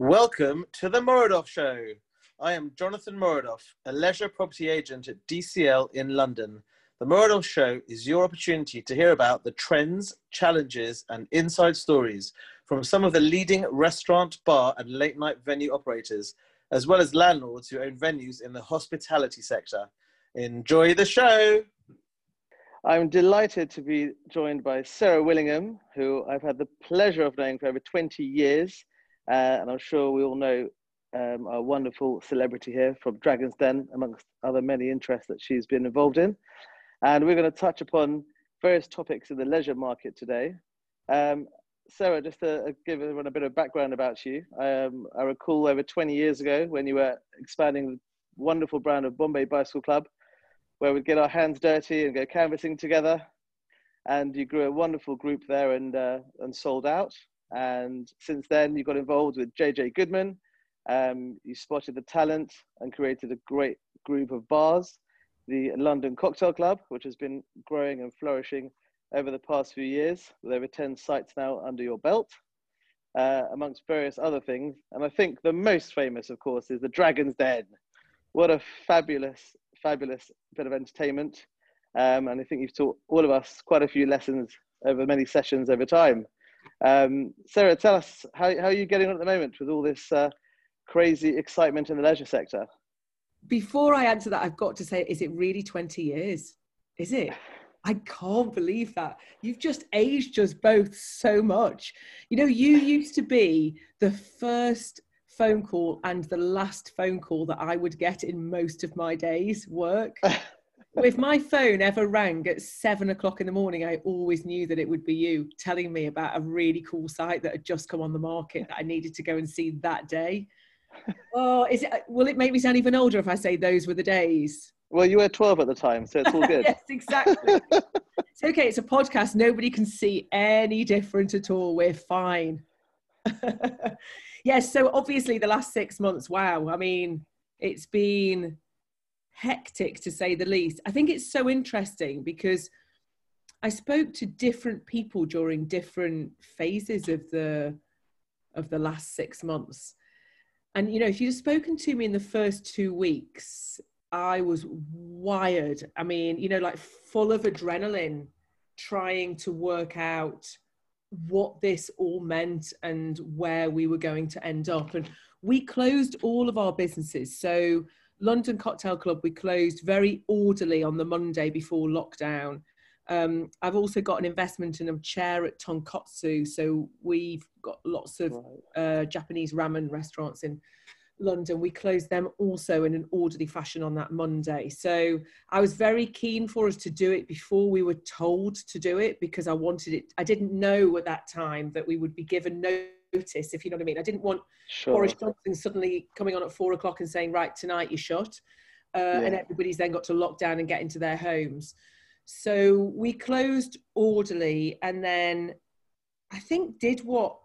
Welcome to the Moradov Show. I am Jonathan Moradov, a leisure property agent at DCL in London. The Moradov Show is your opportunity to hear about the trends, challenges, and inside stories from some of the leading restaurant, bar, and late night venue operators, as well as landlords who own venues in the hospitality sector. Enjoy the show! I'm delighted to be joined by Sarah Willingham, who I've had the pleasure of knowing for over 20 years. Uh, and I'm sure we all know um, our wonderful celebrity here from Dragon's Den, amongst other many interests that she's been involved in. And we're going to touch upon various topics in the leisure market today. Um, Sarah, just to give everyone a bit of background about you, um, I recall over 20 years ago when you were expanding the wonderful brand of Bombay Bicycle Club, where we'd get our hands dirty and go canvassing together. And you grew a wonderful group there and, uh, and sold out. And since then, you got involved with JJ Goodman. Um, you spotted the talent and created a great group of bars, the London Cocktail Club, which has been growing and flourishing over the past few years, with over 10 sites now under your belt, uh, amongst various other things. And I think the most famous, of course, is the Dragon's Den. What a fabulous, fabulous bit of entertainment. Um, and I think you've taught all of us quite a few lessons over many sessions over time. Um, Sarah, tell us how, how are you getting on at the moment with all this uh, crazy excitement in the leisure sector? Before I answer that, I've got to say, is it really 20 years? Is it? I can't believe that. You've just aged us both so much. You know, you used to be the first phone call and the last phone call that I would get in most of my days work. if my phone ever rang at seven o'clock in the morning, I always knew that it would be you telling me about a really cool site that had just come on the market that I needed to go and see that day. oh, is it? Will it make me sound even older if I say those were the days? Well, you were 12 at the time, so it's all good. yes, exactly. it's okay. It's a podcast. Nobody can see any different at all. We're fine. yes. So obviously, the last six months. Wow. I mean, it's been hectic to say the least. I think it's so interesting because I spoke to different people during different phases of the of the last six months. And you know, if you'd spoken to me in the first two weeks, I was wired. I mean, you know, like full of adrenaline, trying to work out what this all meant and where we were going to end up. And we closed all of our businesses. So London Cocktail Club, we closed very orderly on the Monday before lockdown. Um, I've also got an investment in a chair at Tonkotsu. So we've got lots of uh, Japanese ramen restaurants in London. We closed them also in an orderly fashion on that Monday. So I was very keen for us to do it before we were told to do it because I wanted it. I didn't know at that time that we would be given no notice, if you know what I mean. I didn't want sure. Boris Johnson suddenly coming on at four o'clock and saying, right, tonight you're shut. Uh, yeah. And everybody's then got to lock down and get into their homes. So we closed orderly and then I think did what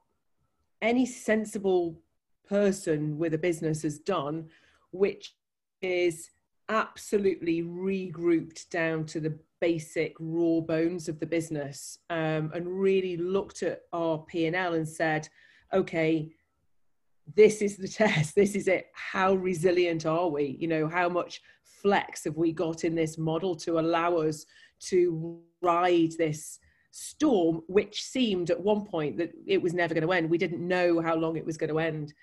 any sensible person with a business has done, which is absolutely regrouped down to the basic raw bones of the business um, and really looked at our P&L and said, okay, this is the test, this is it. How resilient are we? You know, how much flex have we got in this model to allow us to ride this storm, which seemed at one point that it was never going to end. We didn't know how long it was going to end.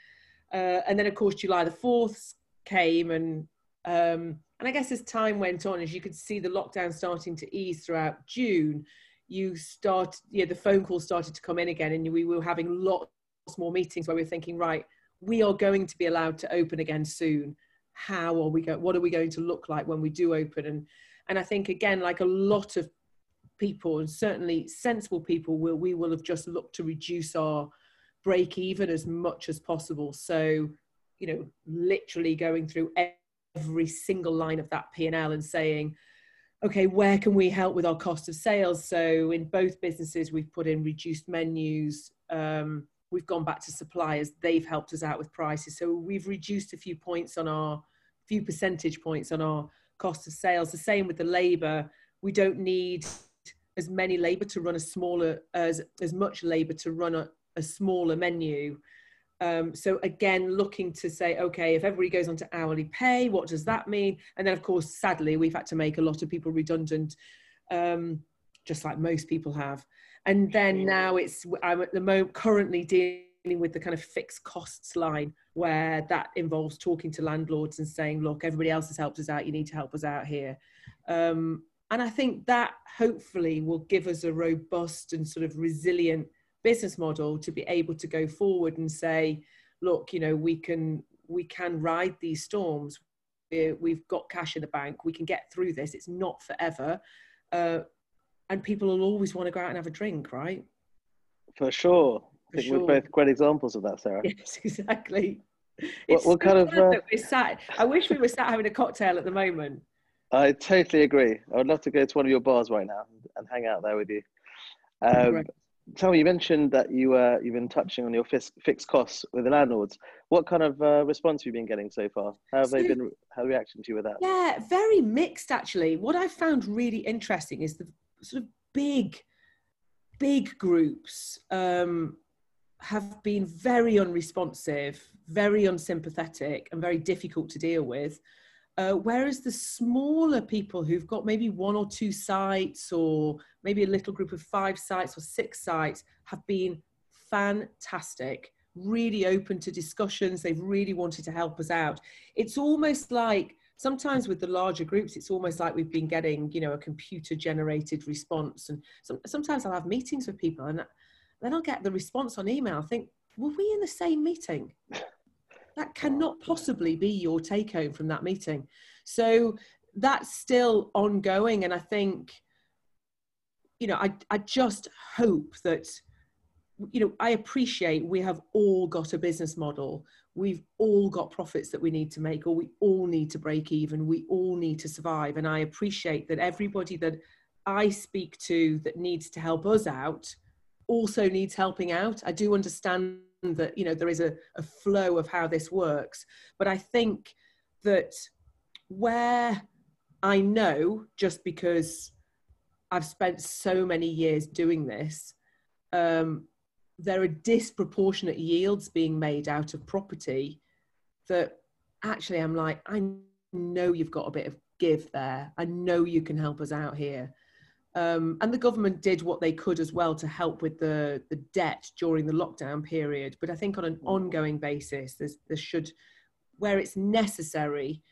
Uh, and then, of course, July the 4th came, and um, and I guess as time went on, as you could see the lockdown starting to ease throughout June, you start, yeah, the phone calls started to come in again, and we were having lots more meetings where we are thinking, right, we are going to be allowed to open again soon. How are we going? What are we going to look like when we do open? And and I think again, like a lot of people, and certainly sensible people, will we will have just looked to reduce our break even as much as possible. So, you know, literally going through every single line of that P and L and saying, okay, where can we help with our cost of sales? So in both businesses, we've put in reduced menus. Um, we've gone back to suppliers they've helped us out with prices so we've reduced a few points on our few percentage points on our cost of sales the same with the labor we don't need as many labor to run a smaller as as much labor to run a, a smaller menu Um, so again, looking to say, okay, if everybody goes on to hourly pay, what does that mean? And then, of course, sadly, we've had to make a lot of people redundant, um, just like most people have. And then now it's I'm at the moment currently dealing with the kind of fixed costs line, where that involves talking to landlords and saying, look, everybody else has helped us out. You need to help us out here. Um, and I think that hopefully will give us a robust and sort of resilient business model to be able to go forward and say, look, you know, we can we can ride these storms. We've got cash in the bank. We can get through this. It's not forever, uh, and people will always want to go out and have a drink, right? For sure. I think sure. we're both great examples of that, Sarah. Yes, exactly. What, what kind of? Uh... Sat, I wish we were sat having a cocktail at the moment. I totally agree. I would love to go to one of your bars right now and hang out there with you. Um, Tell me, you mentioned that you uh, you've been touching on your fis- fixed costs with the landlords. What kind of uh, response have you been getting so far? How have so, they been? How reaction to you with that? Yeah, very mixed actually. What I found really interesting is the sort of big, big groups um, have been very unresponsive, very unsympathetic, and very difficult to deal with. Uh, whereas the smaller people who've got maybe one or two sites or maybe a little group of five sites or six sites have been fantastic, really open to discussions. They've really wanted to help us out. It's almost like sometimes with the larger groups, it's almost like we've been getting, you know, a computer generated response. And some, sometimes I'll have meetings with people and then I'll get the response on email. I think, were we in the same meeting? That cannot possibly be your take home from that meeting. So that's still ongoing. And I think, you know, I, I just hope that, you know, I appreciate we have all got a business model. We've all got profits that we need to make, or we all need to break even. We all need to survive. And I appreciate that everybody that I speak to that needs to help us out also needs helping out. I do understand that you know there is a, a flow of how this works but i think that where i know just because i've spent so many years doing this um, there are disproportionate yields being made out of property that actually i'm like i know you've got a bit of give there i know you can help us out here um, and the government did what they could as well to help with the, the debt during the lockdown period. But I think on an ongoing basis, there should, where it's necessary,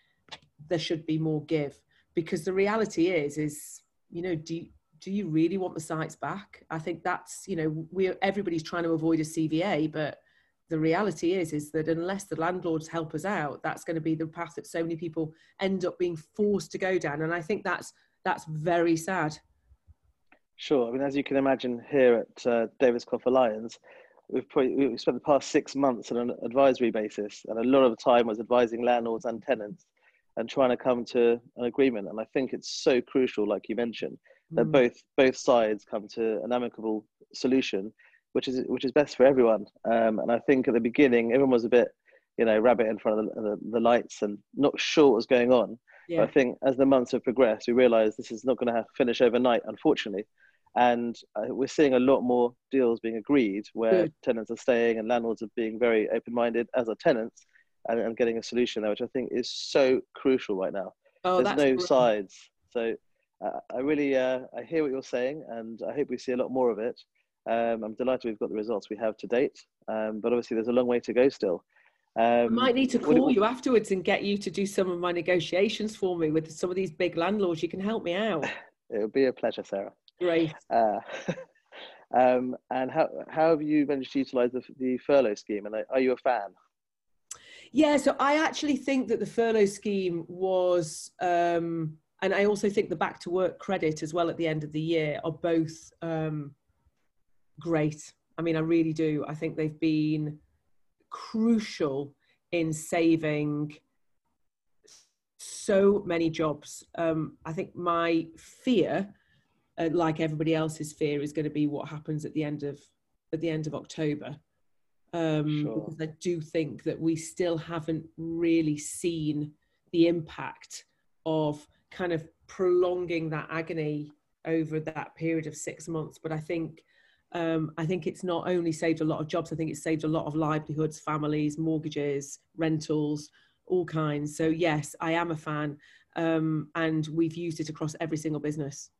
there should be more give. Because the reality is, is you know, do do you really want the sites back? I think that's you know, we everybody's trying to avoid a CVA, but the reality is is that unless the landlords help us out, that's going to be the path that so many people end up being forced to go down. And I think that's that's very sad. Sure. I mean, as you can imagine, here at uh, Davis Coffer Lyons, we've, probably, we've spent the past six months on an advisory basis, and a lot of the time was advising landlords and tenants and trying to come to an agreement. And I think it's so crucial, like you mentioned, that mm. both both sides come to an amicable solution, which is which is best for everyone. Um, and I think at the beginning, everyone was a bit, you know, rabbit in front of the, the, the lights and not sure what was going on. Yeah. But I think as the months have progressed, we realised this is not going to have to finish overnight, unfortunately and uh, we're seeing a lot more deals being agreed where mm. tenants are staying and landlords are being very open-minded as are tenants and, and, getting a solution there which i think is so crucial right now oh, there's no sides so uh, i really uh, i hear what you're saying and i hope we see a lot more of it um, i'm delighted we've got the results we have to date um, but obviously there's a long way to go still um, I might need to call you afterwards and get you to do some of my negotiations for me with some of these big landlords. You can help me out. It would be a pleasure, Sarah. Great. Uh, um, and how, how have you managed to utilize the, the furlough scheme? And are you a fan? Yeah, so I actually think that the furlough scheme was, um, and I also think the back to work credit as well at the end of the year are both um, great. I mean, I really do. I think they've been crucial in saving so many jobs. Um, I think my fear uh, like everybody else's fear is going to be what happens at the end of at the end of October. Um, sure. Because I do think that we still haven't really seen the impact of kind of prolonging that agony over that period of six months. But I think Um, I think it's not only saved a lot of jobs, I think it's saved a lot of livelihoods, families, mortgages, rentals, all kinds. So, yes, I am a fan. Um, and we've used it across every single business.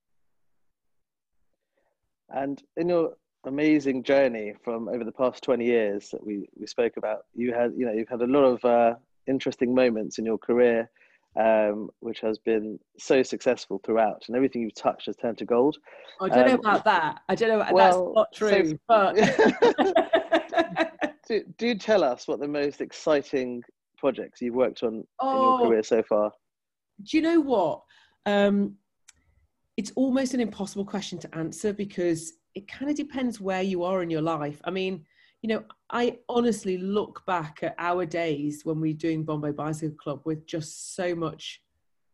And in your amazing journey from over the past 20 years that we, we spoke about, you had, you know, you've had a lot of uh, interesting moments in your career um, which has been so successful throughout, and everything you've touched has turned to gold. I don't um, know about that. I don't know. Well, that's not true. So, but do, do tell us what the most exciting projects you've worked on oh, in your oh. career so far. Do you know what? Um, it's almost an impossible question to answer because it kind of depends where you are in your life. I mean, you know, I honestly look back at our days when we were doing Bombay Bicycle Club with just so much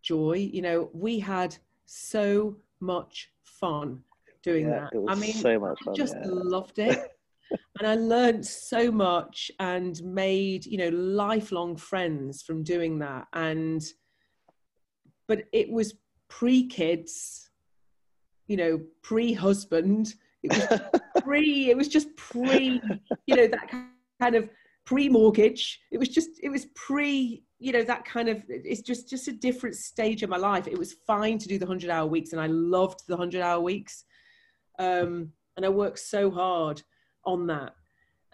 joy. You know, we had so much fun doing yeah, that. I mean, so much fun, I just yeah. loved it. and I learned so much and made, you know, lifelong friends from doing that. And, but it was pre kids, you know, pre husband it was pre. It was just pre. You know that kind of pre-mortgage. It was just. It was pre. You know that kind of. It's just just a different stage of my life. It was fine to do the hundred-hour weeks, and I loved the hundred-hour weeks. Um, and I worked so hard on that.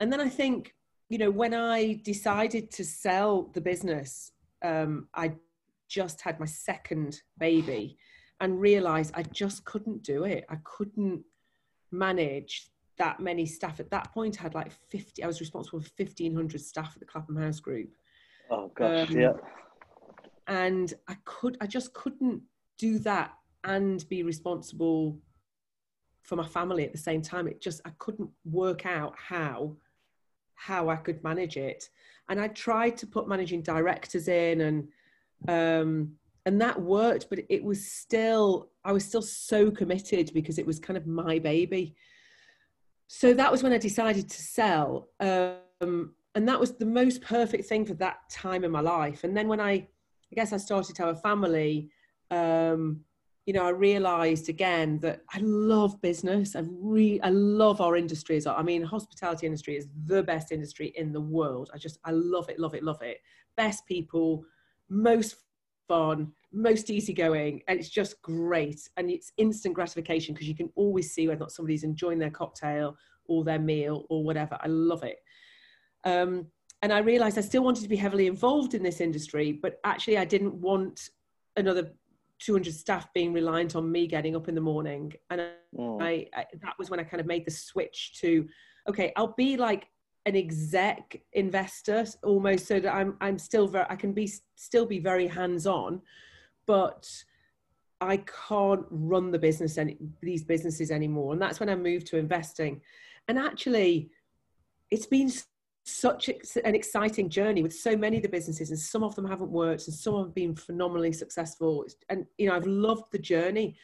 And then I think, you know, when I decided to sell the business, um, I just had my second baby and realized I just couldn't do it. I couldn't manage that many staff at that point I had like 50 i was responsible for 1500 staff at the clapham house group. Oh gosh um, yeah. and i could i just couldn't do that and be responsible for my family at the same time. It just i couldn't work out how how i could manage it. And i tried to put managing directors in and um and that worked but it was still i was still so committed because it was kind of my baby so that was when i decided to sell um, and that was the most perfect thing for that time in my life. And then when i i guess i started to have a family um, you know i realized again that i love business. I really i love our industry as i mean hospitality industry is the best industry in the world. I just i love it love it love it. Best people most fun, most easygoing, and it's just great. And it's instant gratification because you can always see whether or not somebody's enjoying their cocktail or their meal or whatever. I love it. Um, and I realized I still wanted to be heavily involved in this industry, but actually I didn't want another 200 staff being reliant on me getting up in the morning. And mm. I, I, that was when I kind of made the switch to, okay, I'll be like an exec investor almost so that I'm I'm still very I can be still be very hands on, but I can't run the business any these businesses anymore. And that's when I moved to investing. And actually, it's been such an exciting journey with so many of the businesses, and some of them haven't worked, and some have been phenomenally successful. And you know, I've loved the journey,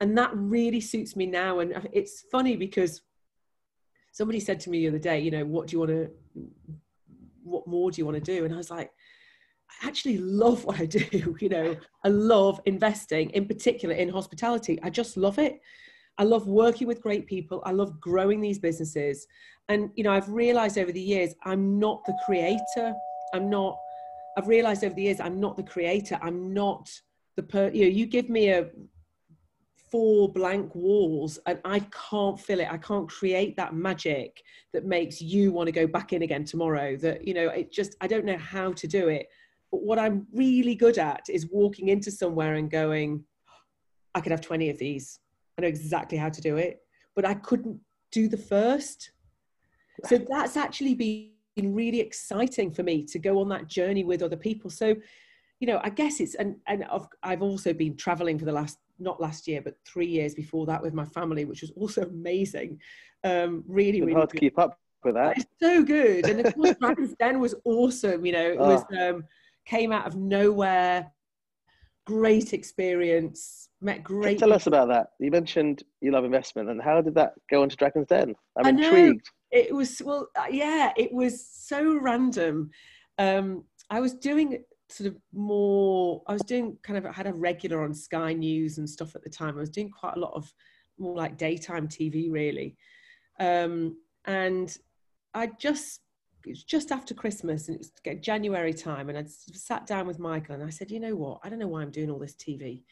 and that really suits me now. And it's funny because somebody said to me the other day, you know, what do you want to, what more do you want to do? And I was like, I actually love what I do. You know, I love investing, in particular in hospitality. I just love it. I love working with great people. I love growing these businesses. And, you know, I've realized over the years, I'm not the creator. I'm not, I've realized over the years, I'm not the creator. I'm not the per, you know, you give me a four blank walls and I can't fill it. I can't create that magic that makes you want to go back in again tomorrow. That, you know, it just, I don't know how to do it. But what I'm really good at is walking into somewhere and going, I could have 20 of these. I know exactly how to do it, but I couldn't do the first. So that's actually been really exciting for me to go on that journey with other people. So, you know, I guess it's, and, and I've, I've also been traveling for the last not last year, but three years before that with my family, which was also amazing. Um, really, really hard good. to keep up with that. It's so good, and of course, Dragon's Den was awesome. You know, it oh. was um, came out of nowhere. Great experience. Met great. Tell people. us about that. You mentioned you love investment, and how did that go into Dragon's Den? I'm intrigued. It was well, uh, yeah. It was so random. Um, I was doing sort of more i was doing kind of I had a regular on sky news and stuff at the time i was doing quite a lot of more like daytime tv really Um, and I just, it was just after Christmas and it's January time. And I sat down with Michael and I said, you know what? I don't know why I'm doing all this TV.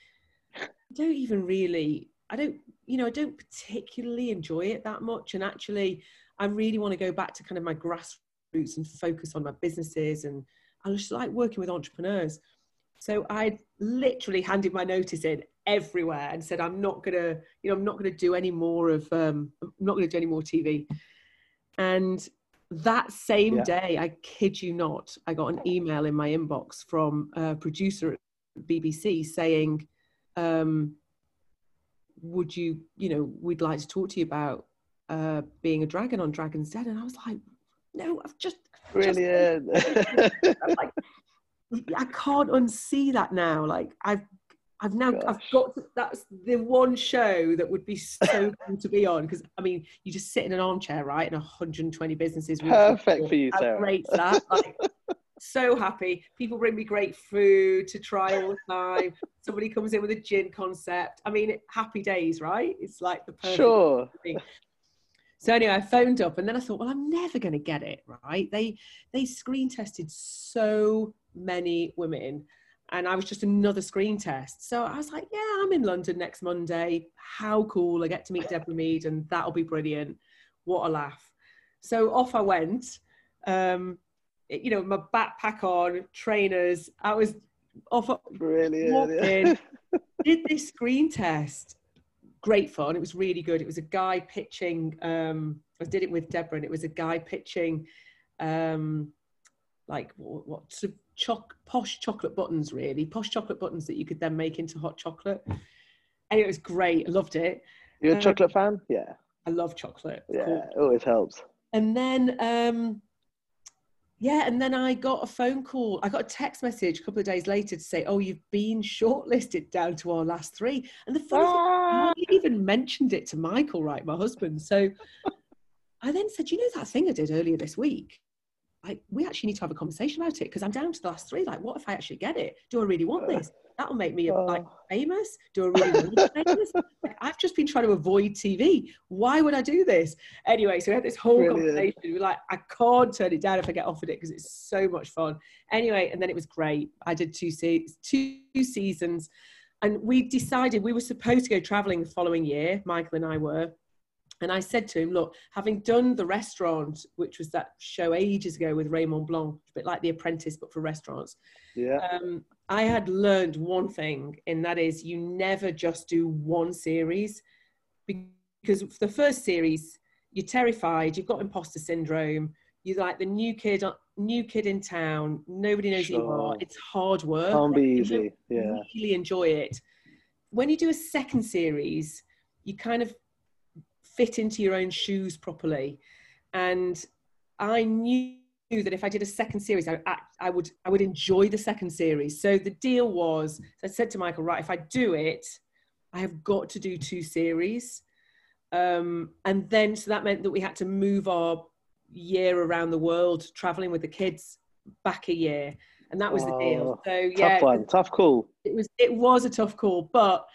I don't even really, I don't, you know, I don't particularly enjoy it that much. And actually, I really want to go back to kind of my grassroots and focus on my businesses. And I just like working with entrepreneurs. So I literally handed my notice in everywhere and said, I'm not gonna, you know, I'm not gonna do any more of, um, I'm not gonna do any more TV. And that same yeah. day, I kid you not, I got an email in my inbox from a producer at BBC saying, um, would you, you know, we'd like to talk to you about uh, being a dragon on Dragon's Den. And I was like, no, I've just. Brilliant. Just, I'm like, I can't unsee that now. Like I've I've now Gosh. I've got to, that's the one show that would be so cool to be on because I mean you just sit in an armchair right and 120 businesses perfect for you Sarah. great that like, so happy people bring me great food to try all the time somebody comes in with a gin concept I mean happy days right it's like the perfect sure thing. So anyway, I phoned up and then I thought, well, I'm never going to get it right. They they screen tested so many women and I was just another screen test. So I was like, yeah, I'm in London next Monday. How cool. I get to meet Deborah Meaden and that'll be brilliant. What a laugh. So off I went. Um, you know, my backpack on, trainers. I was off. Brilliant. In, did this screen test. Great fun. It was really good. It was a guy pitching. Um, I did it with Deborah, and it was a guy pitching, um, like what, what sort of choc- posh chocolate buttons, really posh chocolate buttons that you could then make into hot chocolate. And it was great. I loved it. You're a um, chocolate fan? Yeah. I love chocolate. Yeah, cool. it always helps. And then, um, yeah, and then I got a phone call. I got a text message a couple of days later to say, "Oh, you've been shortlisted down to our last three. And the funny ah. thing, I even mentioned it to Michael, right, my husband. So I then said, "You know that thing I did earlier this week? Like we actually need to have a conversation about it because I'm down to the last three. Like, what if I actually get it? Do I really want this? That'll make me oh. like oh. famous. Do I really want to be famous? Like, I've just been trying to avoid TV. Why would I do this? Anyway, so we had this whole Brilliant. conversation. We are like, I can't turn it down if I get offered it because it's so much fun. Anyway, and then it was great. I did two se- two seasons, and we decided we were supposed to go traveling the following year. Michael and I were and I said to him, look, having done the restaurant, which was that show ages ago with Raymond Blanc, a bit like The Apprentice, but for restaurants. Yeah. Um, I had learned one thing, and that is you never just do one series because for the first series, you're terrified, you've got imposter syndrome, you're like the new kid, new kid in town, nobody knows sure. who you are. It's hard work. Can't be easy. Yeah. Really enjoy it. When you do a second series, you kind of fit into your own shoes properly. And I knew that if I did a second series, I, I, would I would enjoy the second series. So the deal was, I said to Michael, right, if I do it, I have got to do two series. Um, and then so that meant that we had to move our year around the world, traveling with the kids back a year, and that was oh, the deal. So yeah, tough one, tough call. It was it was a tough call, but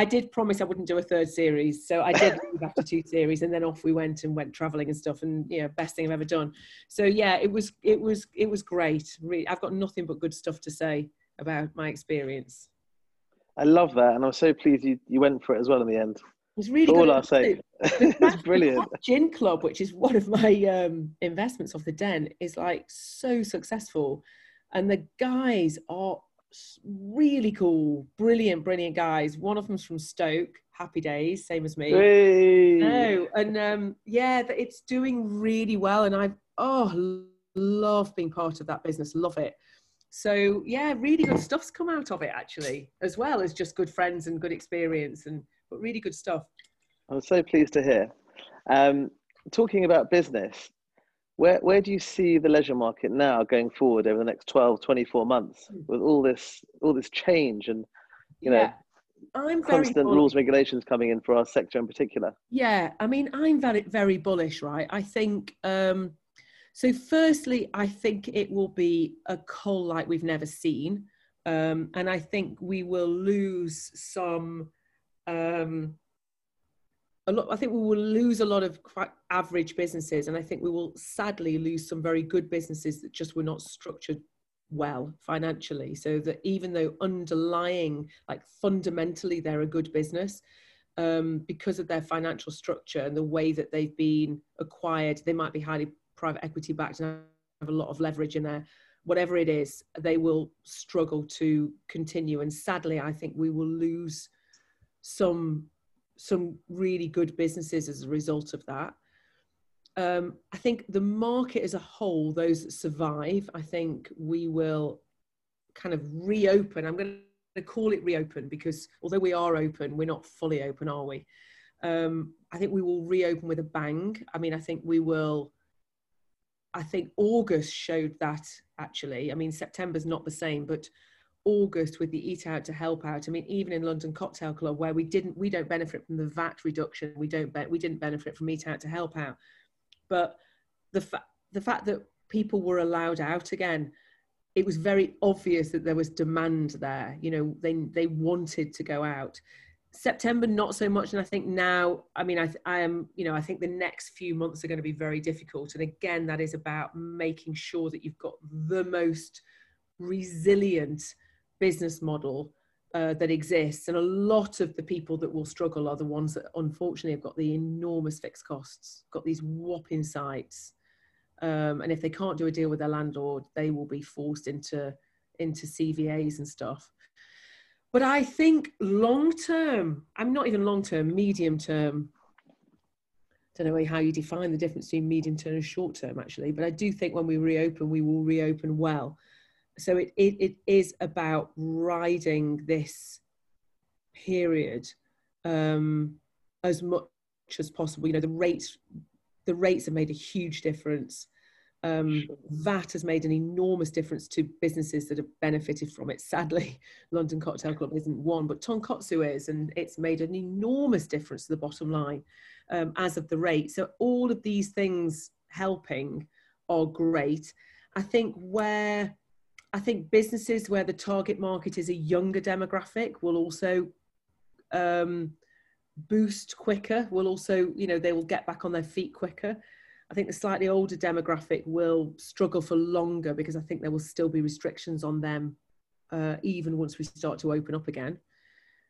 I did promise I wouldn't do a third series, so I did after two series, and then off we went and went traveling and stuff, and you know, best thing I've ever done. So yeah, it was it was it was great. Really, I've got nothing but good stuff to say about my experience. I love that, and I'm so pleased you, you went for it as well in the end. It was really good. All I'll say, it's brilliant. Gin Club, which is one of my um, investments of the Den, is like so successful, and the guys are really cool, brilliant, brilliant guys. One of them's from Stoke, Happy Days, same as me. Hey. No, and um, yeah, it's doing really well, and I've oh love being part of that business, love it. So yeah, really good stuff's come out of it actually, as well as just good friends and good experience, and but really good stuff. I'm so pleased to hear. Um, talking about business, where, where do you see the leisure market now going forward over the next 12, 24 months hmm. with all this, all this change and, you yeah. know, I'm constant rules regulations coming in for our sector in particular? Yeah, I mean, I'm very, very bullish, right? I think, um, so firstly, I think it will be a cull like we've never seen. Um, and I think we will lose some um, a lot. I think we will lose a lot of quite average businesses, and I think we will sadly lose some very good businesses that just were not structured well financially. So that even though underlying, like fundamentally, they're a good business, um, because of their financial structure and the way that they've been acquired, they might be highly private equity backed and have a lot of leverage in there. Whatever it is, they will struggle to continue. And sadly, I think we will lose some some really good businesses as a result of that. Um, I think the market as a whole, those that survive, I think we will kind of reopen. I'm going to call it reopen because although we are open, we're not fully open, are we? Um, I think we will reopen with a bang. I mean, I think we will. I think August showed that actually. I mean, September's not the same, but August with the Eat Out to Help Out. I mean, even in London Cocktail Club, where we didn't, we don't benefit from the VAT reduction. We don't, be, we didn't benefit from Eat Out to Help Out, but the fact, the fact that people were allowed out again, it was very obvious that there was demand there. You know, they they wanted to go out. September not so much, and I think now, I mean, I, I am, you know, I think the next few months are going to be very difficult. And again, that is about making sure that you've got the most resilient business model uh, that exists. And a lot of the people that will struggle are the ones that unfortunately have got the enormous fixed costs, got these whopping sites. Um, and if they can't do a deal with their landlord, they will be forced into, into CVAs and stuff. But I think long term, I'm not even long term, medium term. Don't know how you define the difference between medium term and short term, actually. But I do think when we reopen, we will reopen well so it, it, it is about riding this period um, as much as possible. You know, the rates the rates have made a huge difference. Um, that has made an enormous difference to businesses that have benefited from it. Sadly, London Cocktail Club isn't one, but Tonkotsu is, and it's made an enormous difference to the bottom line um, as of the rate. So all of these things helping are great. I think where I think businesses where the target market is a younger demographic will also um, boost quicker. Will also, you know, they will get back on their feet quicker. I think the slightly older demographic will struggle for longer because I think there will still be restrictions on them, uh, even once we start to open up again.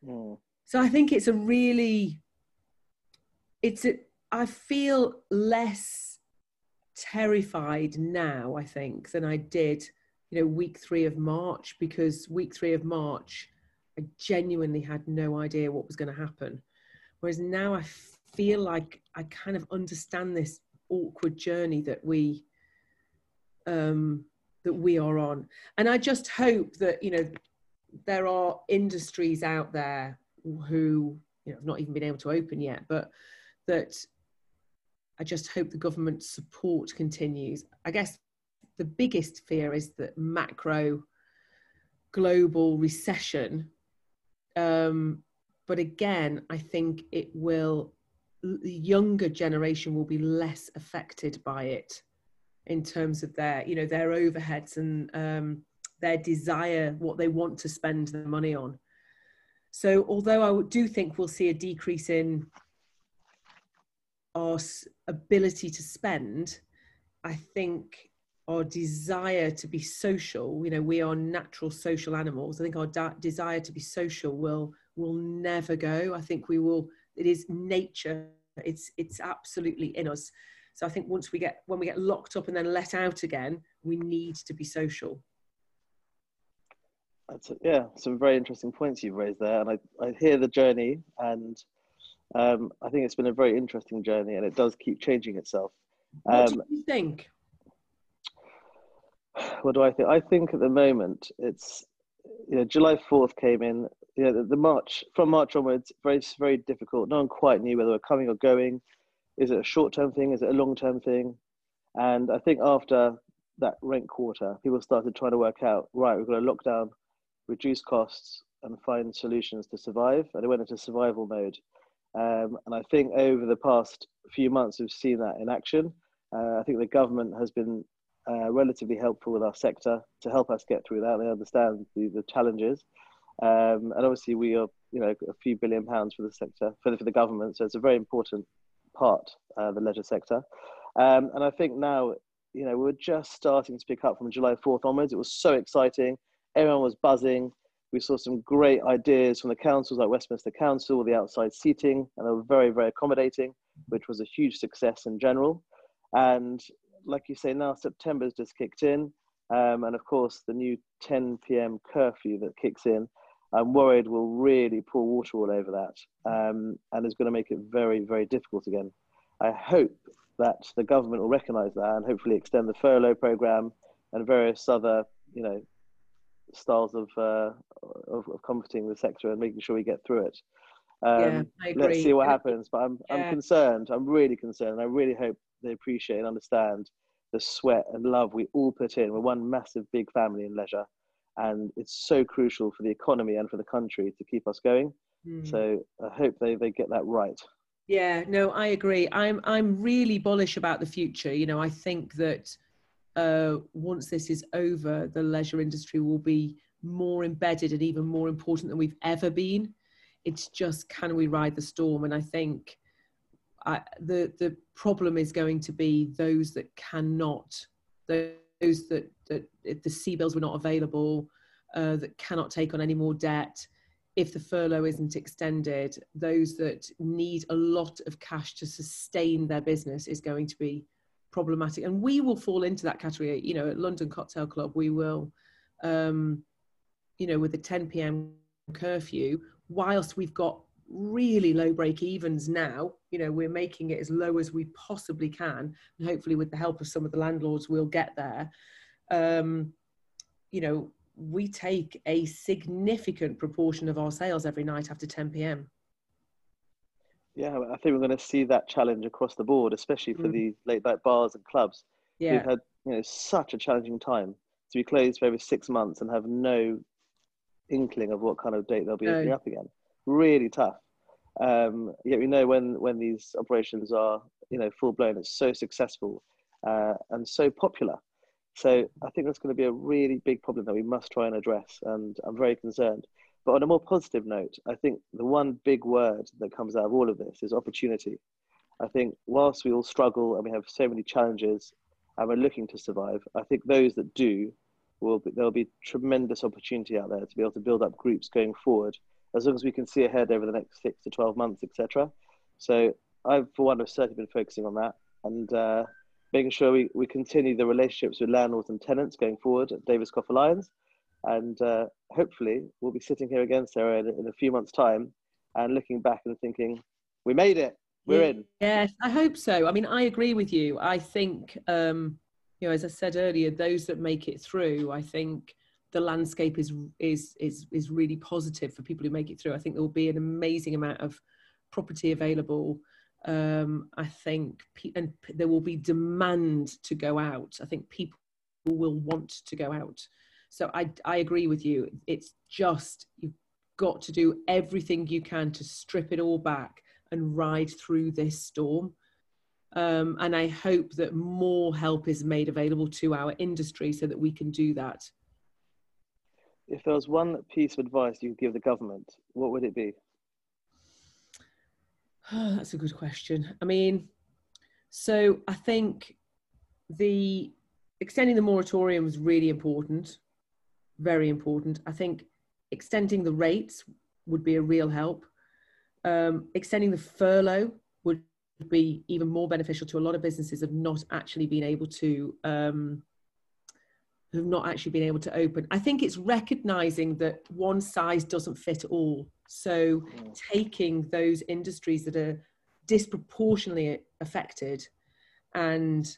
Mm. So I think it's a really, it's a, I feel less terrified now, I think, than I did you know, week three of March because week three of March, I genuinely had no idea what was going to happen. Whereas now I feel like I kind of understand this awkward journey that we um, that we are on, and I just hope that you know there are industries out there who you know have not even been able to open yet, but that I just hope the government support continues. I guess the biggest fear is that macro global recession. Um, but again, I think it will, the younger generation will be less affected by it in terms of their, you know, their overheads and um, their desire, what they want to spend their money on. So, although I do think we'll see a decrease in our ability to spend, I think our desire to be social you know we are natural social animals. I think our da- desire to be social will will never go. I think we will it is nature. It's it's absolutely in us. So i think once we get when we get locked up and then let out again we need to be social. That's a, yeah some very interesting points you've raised there and i i hear the journey and um, i think it's been a very interesting journey and it does keep changing itself. What um, do you think what do I think? I think at the moment it's you know July fourth came in. You know, the, the, March from March onwards, very very difficult. No one quite knew whether we're coming or going. Is it a short term thing? Is it a long term thing? And I think after that rent quarter, people started trying to work out. Right, we've got a lockdown, reduce costs, and find solutions to survive. And it went into survival mode. Um, and I think over the past few months, we've seen that in action. Uh, I think the government has been uh, relatively helpful with our sector to help us get through that. They understand the, the challenges. Um, and obviously, we are you know a few billion pounds for the sector for the, for the government. So it's a very important part, uh, the leisure sector. Um, and I think now, you know, we're just starting to pick up from July 4th onwards. It was so exciting. Everyone was buzzing. We saw some great ideas from the councils like Westminster Council the outside seating, and they were very, very accommodating, which was a huge success in general. And like you say, now September's just kicked in. Um, and of course, the new 10 p.m. curfew that kicks in, I'm worried will really pour water all over that um, and is going to make it very, very difficult again. I hope that the government will recognise that and hopefully extend the furlough program and various other, you know, styles of, uh, of, of comforting the sector and making sure we get through it. Um, yeah. Let's see what happens. But I'm, Yeah. I'm concerned. I'm really concerned. I really hope they appreciate and understand the sweat and love we all put in. We're one massive, big family in leisure. And it's so crucial for the economy and for the country to keep us going. Mm. So I hope they, they get that right. Yeah, no, I agree. I'm I'm really bullish about the future. You know, I think that uh, once this is over, the leisure industry will be more embedded and even more important than we've ever been. It's just can we ride the storm? And I think I, the the problem is going to be those that cannot, those that that if the CBILS were not available, uh, that cannot take on any more debt if the furlough isn't extended, those that need a lot of cash to sustain their business is going to be problematic. And we will fall into that category. You know, at London Cocktail Club, we will, um, you know, with the 10 p.m. curfew, whilst we've got really low break evens now, you know, we're making it as low as we possibly can. And hopefully, with the help of some of the landlords, we'll get there. Um, you know, we take a significant proportion of our sales every night after 10 p.m. Yeah, I think we're going to see that challenge across the board, especially for Mm. the late night bars and clubs. Yeah, We've had you know such a challenging time to be closed for over six months and have no inkling of what kind of date they'll be No. opening up again. Really tough. Um, yet we know when when these operations are you know full blown, it's so successful uh, and so popular. So I think that's going to be a really big problem that we must try and address, and I'm very concerned. But on a more positive note, I think the one big word that comes out of all of this is opportunity. I think whilst we all struggle and we have so many challenges and we're looking to survive, I think those that do will be, there'll be tremendous opportunity out there to be able to build up groups going forward as long as we can see ahead over the next six to 12 months, etc. So I've, for one, have certainly been focusing on that and uh, making sure we, we continue the relationships with landlords and tenants going forward at Davis Coffer Lyons. And uh, hopefully we'll be sitting here again, Sarah, in, in a few months' time and looking back and thinking, we made it, we're in. Yes, I hope so. I mean, I agree with you. I think, um, you know, as I said earlier, those that make it through, I think the landscape is is is is really positive for people who make it through. I think there will be an amazing amount of property available. Um, I think, and there will be demand to go out. I think people will want to go out. So I I agree with you. It's just you've got to do everything you can to strip it all back and ride through this storm. Um, and I hope that more help is made available to our industry so that we can do that. If there was one piece of advice you could give the government, what would it be? That's a good question. I mean, so I think the extending the moratorium was really important, very important. I think extending the rates would be a real help. Um, extending the furlough would be even more beneficial to a lot of businesses have not actually been able to um, have not actually been able to open. I think it's recognizing that one size doesn't fit all. So taking those industries that are disproportionately affected and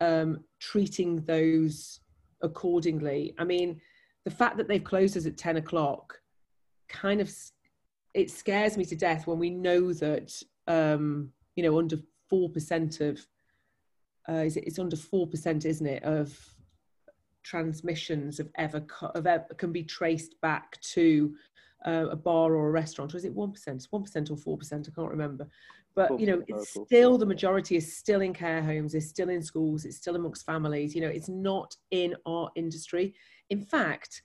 um, treating those accordingly. I mean, the fact that they've closed us at 10 o'clock kind of it scares me to death when we know that um, you know under four percent of uh, is it, it's under four percent, isn't it, of transmissions of ever co- of ever, can be traced back to uh, a bar or a restaurant. Or is it one percent? One percent or four percent? I can't remember. But you know, it's still the majority is still in care homes, is still in schools, it's still amongst families. You know, it's not in our industry. In fact,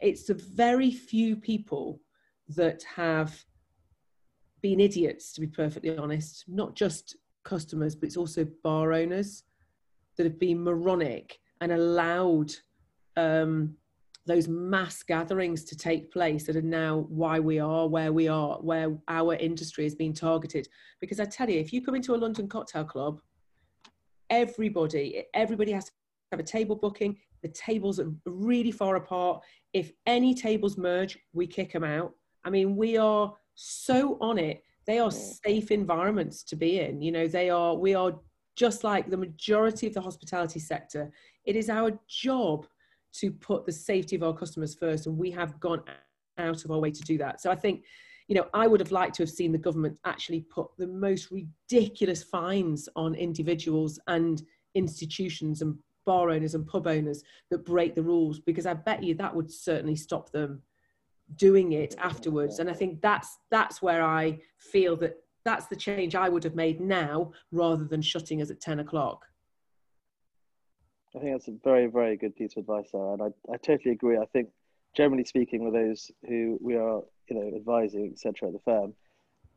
it's the very few people that have been idiots, to be perfectly honest, not just customers, but it's also bar owners that have been moronic and allowed um, those mass gatherings to take place that are now why we are where we are, where our industry is being targeted. Because I tell you, if you come into a London cocktail club, everybody, everybody has to have a table booking. The tables are really far apart. If any tables merge, we kick them out. I mean, we are so on it. They are safe environments to be in. You know, they are, we are just like the majority of the hospitality sector. It is our job to put the safety of our customers first, and we have gone out of our way to do that. So I think, you know, I would have liked to have seen the government actually put the most ridiculous fines on individuals and institutions and bar owners and pub owners that break the rules, because I bet you that would certainly stop them doing it afterwards. And I think that's that's where I feel that that's the change I would have made now rather than shutting us at 10 o'clock. I think that's a very, very good piece of advice, Sarah, and I, I totally agree. I think, generally speaking, with those who we are, you know, advising, etc., at the firm,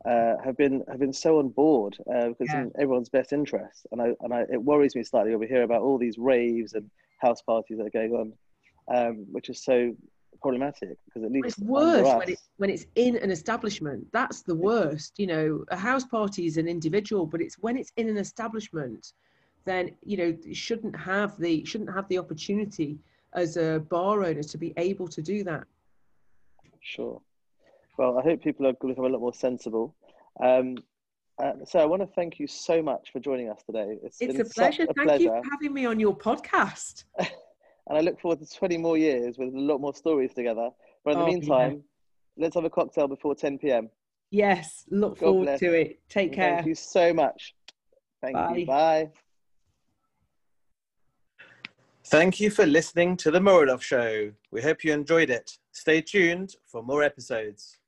uh, have been have been so on board uh, because yeah. in everyone's best interest. And I and I, it worries me slightly over here about all these raves and house parties that are going on, um, which is so problematic because at least it's worse when it's when it's in an establishment. That's the worst. You know, a house party is an individual, but it's when it's in an establishment then you know shouldn't have the shouldn't have the opportunity as a bar owner to be able to do that sure well i hope people are going to become a lot more sensible um, uh, so I want to thank you so much for joining us today. It's, it's a pleasure. A thank pleasure. you for having me on your podcast. and I look forward to 20 more years with a lot more stories together. But in the oh, meantime, yeah. let's have a cocktail before 10 p.m. Yes, look God forward bless. to it. Take care. Thank you so much. Thank Bye. you. Bye. Thank you for listening to The Muradov Show. We hope you enjoyed it. Stay tuned for more episodes.